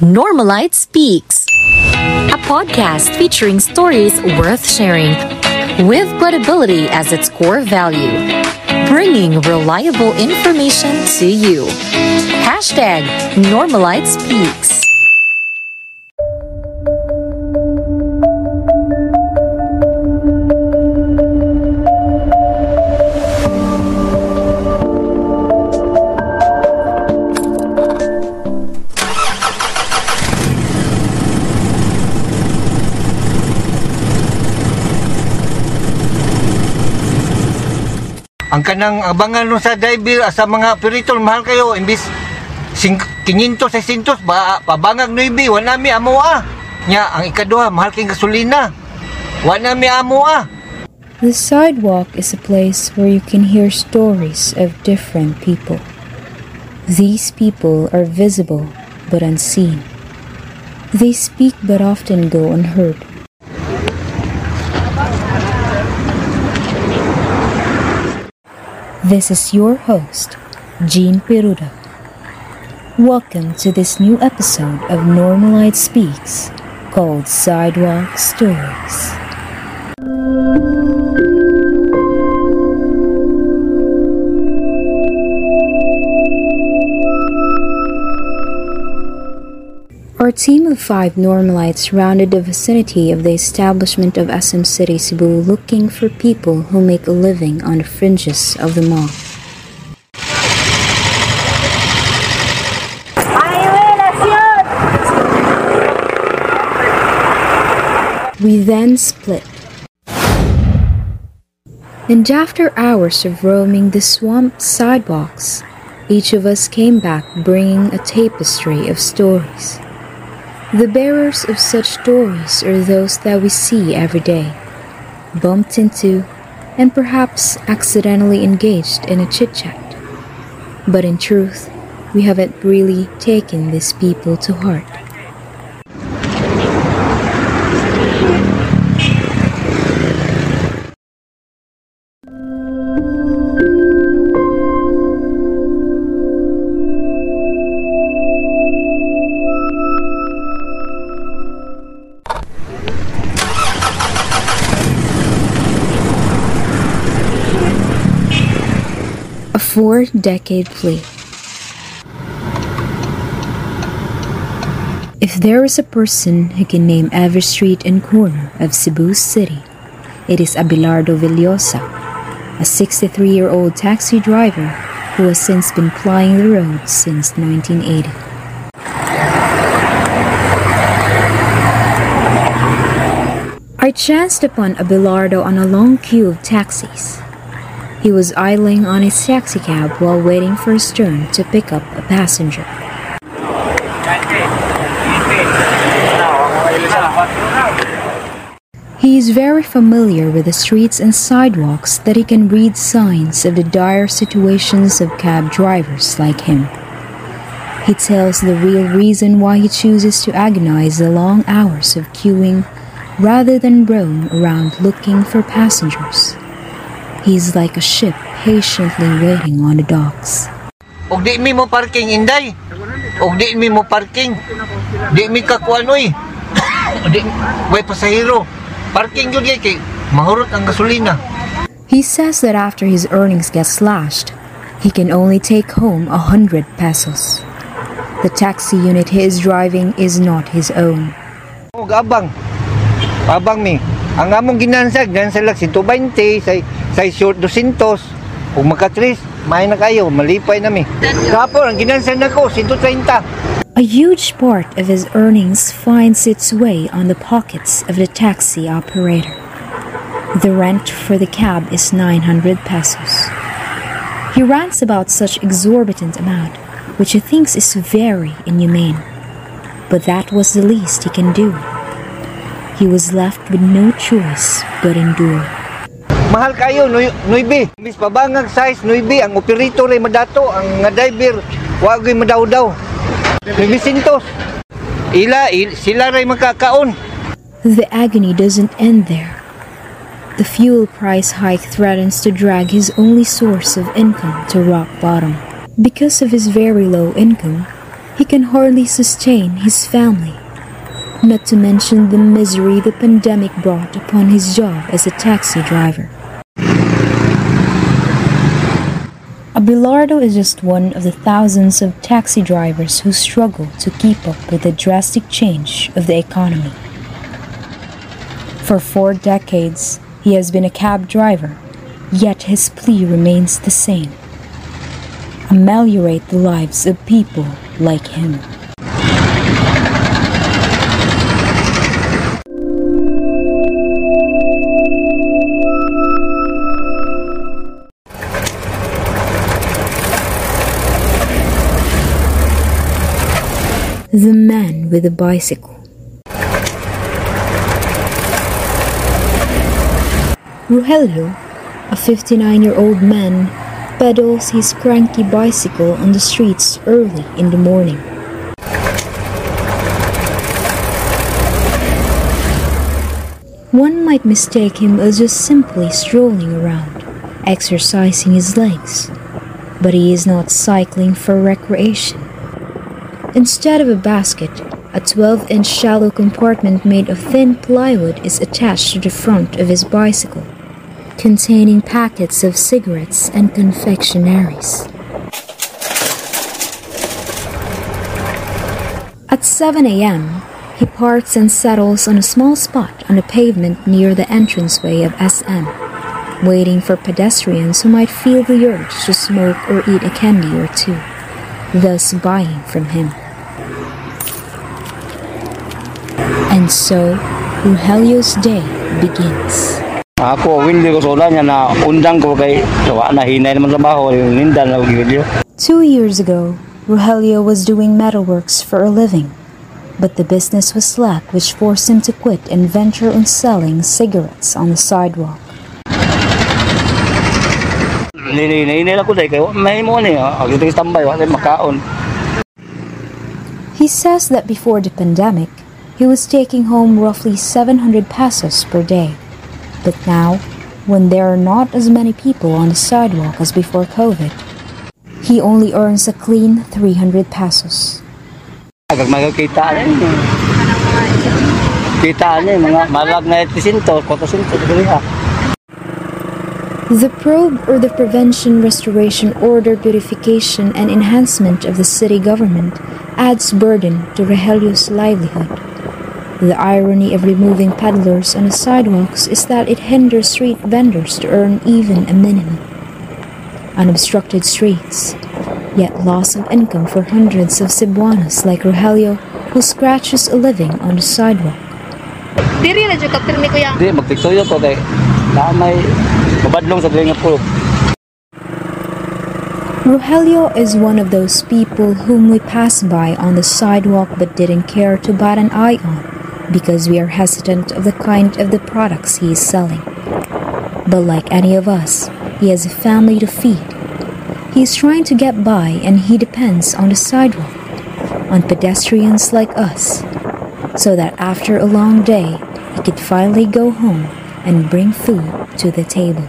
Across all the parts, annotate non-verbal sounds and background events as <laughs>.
Normalite Speaks, a podcast featuring stories worth sharing with credibility as its core value, bringing reliable information to you. Hashtag Normalite Speaks. Ang kanang abangan no sa diver sa mga piritol mahal kayo imbis sing 500 600 ba pabangag no ibi wa nami amo ah. Nya ang ikaduha mahal kay gasolina. Wa nami amo ah. The sidewalk is a place where you can hear stories of different people. These people are visible but unseen. They speak but often go unheard. This is your host, Jean Peruda. Welcome to this new episode of Normalite Speaks called Sidewalk Stories. Our team of five Normalites rounded the vicinity of the establishment of SM City Cebu looking for people who make a living on the fringes of the mall. We then split. And after hours of roaming the swamp sidewalks, each of us came back bringing a tapestry of stories. The bearers of such stories are those that we see every day, bumped into, and perhaps accidentally engaged in a chit chat. But in truth, we haven't really taken these people to heart. Four decade plea. If there is a person who can name every street and corner of Cebu City, it is Abelardo Villosa, a 63 year old taxi driver who has since been plying the road since 1980. I chanced upon Abelardo on a long queue of taxis. He was idling on his taxicab while waiting for his turn to pick up a passenger. He is very familiar with the streets and sidewalks that he can read signs of the dire situations of cab drivers like him. He tells the real reason why he chooses to agonize the long hours of queuing rather than roam around looking for passengers. He's like a ship patiently waiting on the docks. Og di mi mo parking inday. Og di mi mo parking. Di mi ka kuanoy. <coughs> di way pasahero. Parking jud kay mahurot ang gasolina. He says that after his earnings get slashed, he can only take home a hundred pesos. The taxi unit he is driving is not his own. Og abang. Abang mi. Ang among ginansag, ginansag lang 120, say, say short 200. Kung may na kayo, malipay na mi. Kapon, ang ginansag na ko, 130. A huge part of his earnings finds its way on the pockets of the taxi operator. The rent for the cab is 900 pesos. He rants about such exorbitant amount, which he thinks is very inhumane. But that was the least he can do. He was left with no choice but endure. Mahal kayo, pabangag size. Ang operator ay madato, ang nga sintos. Ila, il, sila ray. The agony doesn't end there. The fuel price hike threatens to drag his only source of income to rock bottom. Because of his very low income, He can hardly sustain his family, not to mention the misery the pandemic brought upon his job as a taxi driver. Abelardo is just one of the thousands of taxi drivers who struggle to keep up with the drastic change of the economy. For four decades, he has been a cab driver, yet his plea remains the same ameliorate the lives of people like him. The Man with a Bicycle. Rogelio, a 59 year old man, pedals his cranky bicycle on the streets early in the morning. One might mistake him as just simply strolling around, exercising his legs, but he is not cycling for recreation. Instead of a basket, a 12 inch shallow compartment made of thin plywood is attached to the front of his bicycle, containing packets of cigarettes and confectionaries. At 7 a.m., he parks and settles on a small spot on the pavement near the entranceway of SM, waiting for pedestrians who might feel the urge to smoke or eat a candy or two thus buying from him. And so, Rogelio's day begins. Ako, hindi ko sola niya na undang ko kay gawa na hinay naman trabaho, yung nindan na video. Two years ago, Rogelio was doing metalworks for a living, but the business was slack, which forced him to quit and venture on selling cigarettes on the sidewalk. Ninay ko dahil may mo ni, ako yung tambay, wala makaon. He says that before the pandemic, he was taking home roughly 700 pesos per day. But now, when there are not as many people on the sidewalk as before COVID, he only earns a clean 300 pesos. Malag na 300, 400, dali ha. The probe or the Prevention, Restoration, Order, Purification, and Enhancement of the city government adds burden to Rogelio's livelihood. The irony of removing peddlers on the sidewalks is that it hinders street vendors to earn even a minimum. Unobstructed streets, yet loss of income for hundreds of Cebuanos like Rogelio who scratches a living on the sidewalk. Diri na jud ka pirmi kuya. Hindi, magtiktoyo ko kay na may mabadlong sa dili nga proof. Rogelio is one of those people whom we pass by on the sidewalk but didn't care to bat an eye on because we are hesitant of the kind of the products he is selling. But like any of us, he has a family to feed. He is trying to get by and he depends on the sidewalk, on pedestrians like us, so that after a long day, he could finally go home and bring food to the table.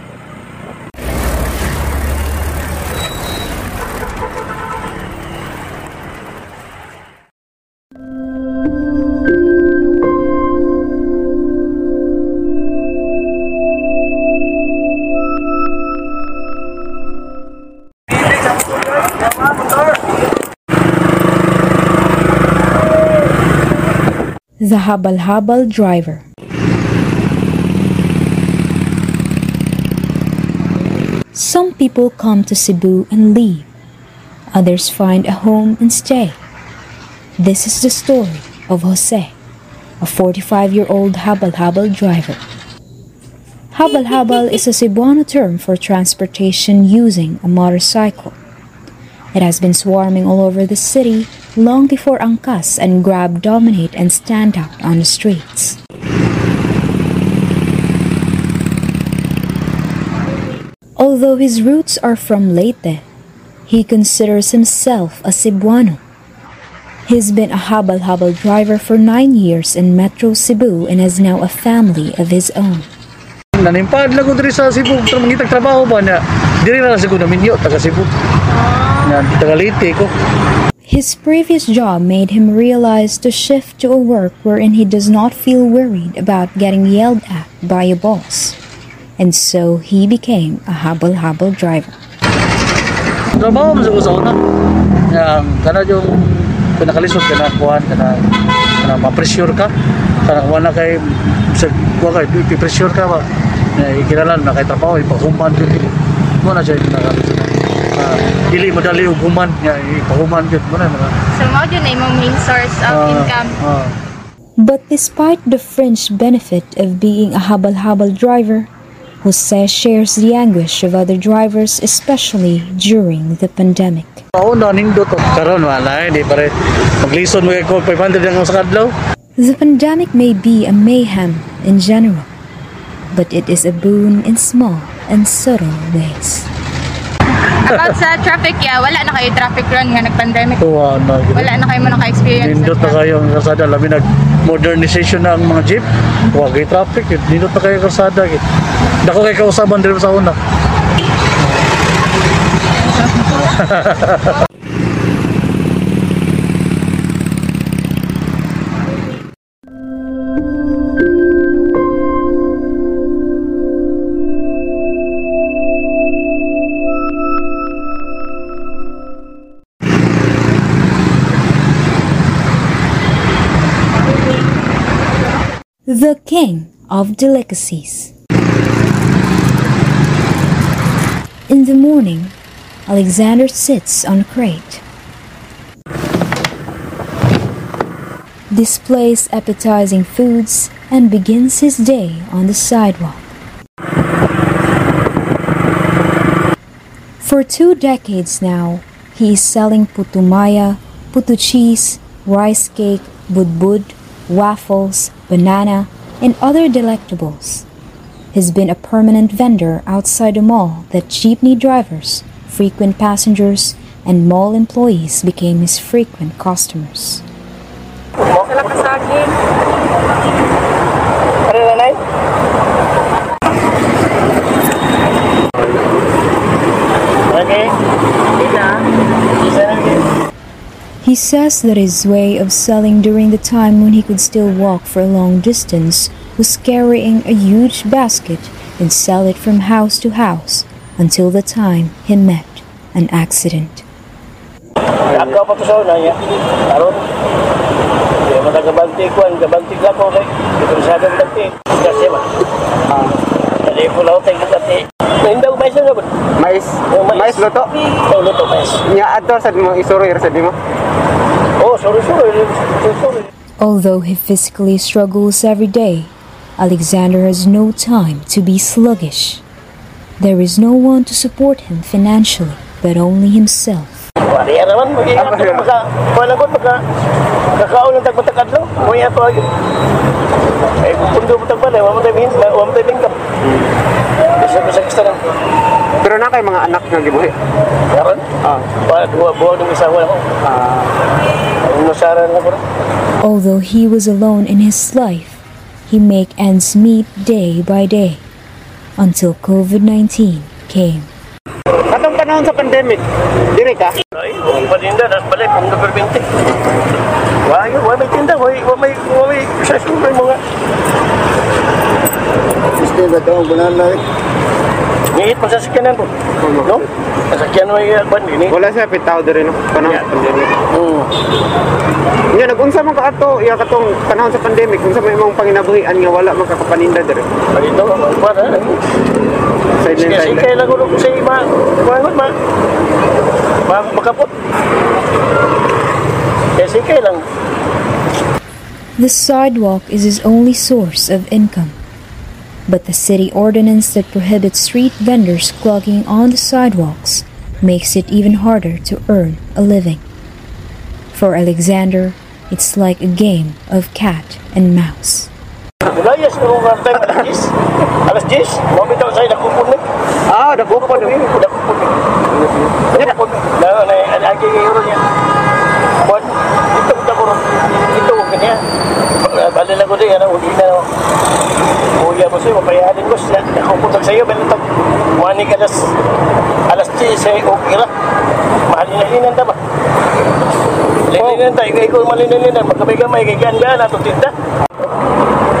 The Habal Habal Driver Some people come to Cebu and leave. Others find a home and stay. This is the story of Jose, a 45 year old Habal Habal driver. Habal Habal is a Cebuano term for transportation using a motorcycle. It has been swarming all over the city long before Angkas and Grab dominate and stand out on the streets. Although his roots are from Leyte, he considers himself a Cebuano. He's been a habal habal driver for nine years in Metro Cebu and has now a family of his own. Nanimpad lang ko diri sa Cebu, tra mangitag trabaho ba na diri na lang siguro naminyo taga Cebu. Ah. Ko. His previous job made him realize to shift to a work wherein he does not feel worried about getting yelled at by a boss. And so he became a habal-habal driver. trabaho mo sa sa una. Yang kana yung pinakalisod kana kuan kana kana ma-pressure ka. Kana wala kay sa kuha kay i-pressure ka ba. Na ikinalan na kay trabaho ipahuman gyud. Mo na siya. Dili madali og human nga ipahuman gyud mo na mga. So, mao yun ay main source of ah, income. ah. But despite the fringe benefit of being a habal-habal driver, Jose shares the anguish of other drivers, especially during the pandemic. Pauna nindot karon wala eh, di pare maglisod mo kay ko 500 ang sa kadlaw. The pandemic may be a mayhem in general, but it is a boon in small and subtle ways. About sa traffic, yeah, wala na kayo traffic run nga nag-pandemic. Tuwa na. gyud. Wala na kayo mo naka-experience. Nindot na kayo ang kalsada labi nag modernization na ang mga jeep. Huwag kay traffic. eh. Nindot na kayo ang kalsada. eh. Dako kay kausaban dito sa una. <laughs> The king of delicacies. In the morning, Alexander sits on a crate. Displays appetizing foods and begins his day on the sidewalk. For two decades now, he is selling putumaya, putu cheese, rice cake, budbud, waffles, banana, and other delectables. He's been a permanent vendor outside the mall that jeepney drivers, frequent passengers, and mall employees became his frequent customers. He says that his way of selling during the time when he could still walk for a long distance was carrying a huge basket and sell it from house to house until the time he met an accident. Hindi ko mais na ba? Mais, Oh, mais luto. Oh, luto mais. Nya adto sa mo isuro ir sa mo. Oh, sorry, sorry. Sorry. Although he physically struggles every day, Alexander has no time to be sluggish. There is no one to support him financially, but only himself. Wari naman, mag-iingat Apa ko palagot, maka, kakaon ng tagbatakad lo. Mo to ayun. Ay, pundo mo tagbala, wala mo tayo bin, wala mo tayo bingkap. Bisa bisa gusto lang. Pero na kay mga anak nga gibuhi. Karon, Ah, wala buwa buwa ng isa wala ko. ah, Ang nasaran na ko. Although he was alone in his life, he make ends meet day by day until COVID-19 came. katong panahon sa pandemic, dire ka. Ay, ang paninda, nas balik, ang number 20. Wala yun, wala may tinda, wala wala may, wala may, sa may mga. Gusto ba ito ang banana? Ngihit mo sa sakyanan ko. No? Sa sakyan mo yung kwan, ini. Wala siya pitaw dire no panahon sa pandemic. Mm. Nya nagunsa man ka ato iya katong panahon sa pandemic unsa may imong panginabuhian nga wala man kakapaninda dire. Palito, kwan ha? Side Sige, and side. sige, ko sa iba. Kwan, kwan, ma. Ma, makapot. Kaya sige lang. The sidewalk is his only source of income. But the city ordinance that prohibits street vendors clogging on the sidewalks makes it even harder to earn a living. For Alexander, it's like a game of cat and mouse. Layas ko mga time alas 10. Alas 10. Mabitaw sa'yo, nakupon na. Ah, dagupon. Nakupon na. Nakupon na. Na, na, lagi yung niya. Buwan, ito ko ko. Ito ko kanya. Bali na ko din, ano, uli na. Kuya mo sa'yo, mapayahalin ko. Sila, nakupon na sa'yo, balintag. Wani ka alas, alas 10 sa'yo, okay lang. Mahalin na ba? Hindi nga tayo, kaya ko malininan, magkamay-kamay, kay ganda na, itong tinda.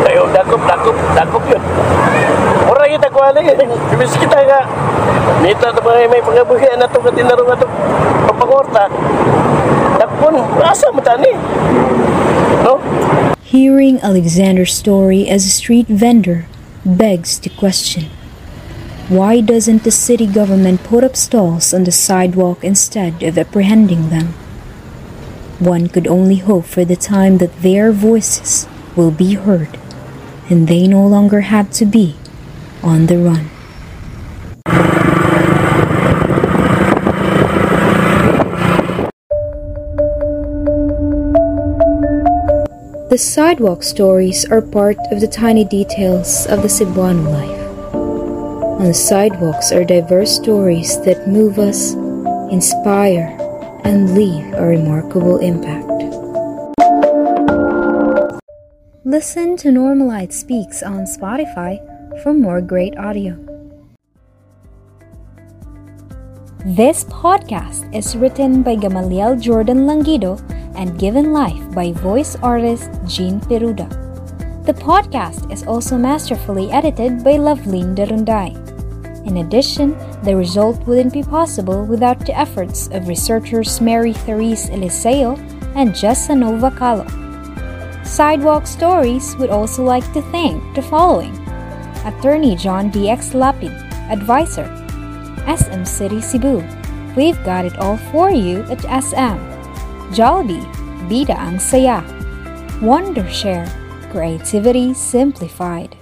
Tayo, dakop, dakop, dakop yun. Mura kita ko ano yun, ibis kita nga. Nito ito mga may pangabuhian na itong katinaro nga itong papagorta. Dakpon, asa mo tani? No? Hearing Alexander's story as a street vendor begs the question why doesn't the city government put up stalls on the sidewalk instead of apprehending them? One could only hope for the time that their voices will be heard and they no longer have to be on the run. The sidewalk stories are part of the tiny details of the Cebuano life. On the sidewalks are diverse stories that move us, inspire, and leave a remarkable impact. Listen to Normalite Speaks on Spotify for more great audio. This podcast is written by Gamaliel Jordan Languido and given life by voice artist Jean Peruda. The podcast is also masterfully edited by Lovelyn Daronday. In addition, the result wouldn't be possible without the efforts of researchers Mary Therese Eleseo and Jessa Nova Calo. Sidewalk Stories would also like to thank the following Attorney John D.X. Lapid, Advisor, SM City Cebu. We've got it all for you at SM. Jollibee, Bida ang saya. Wondershare, creativity simplified.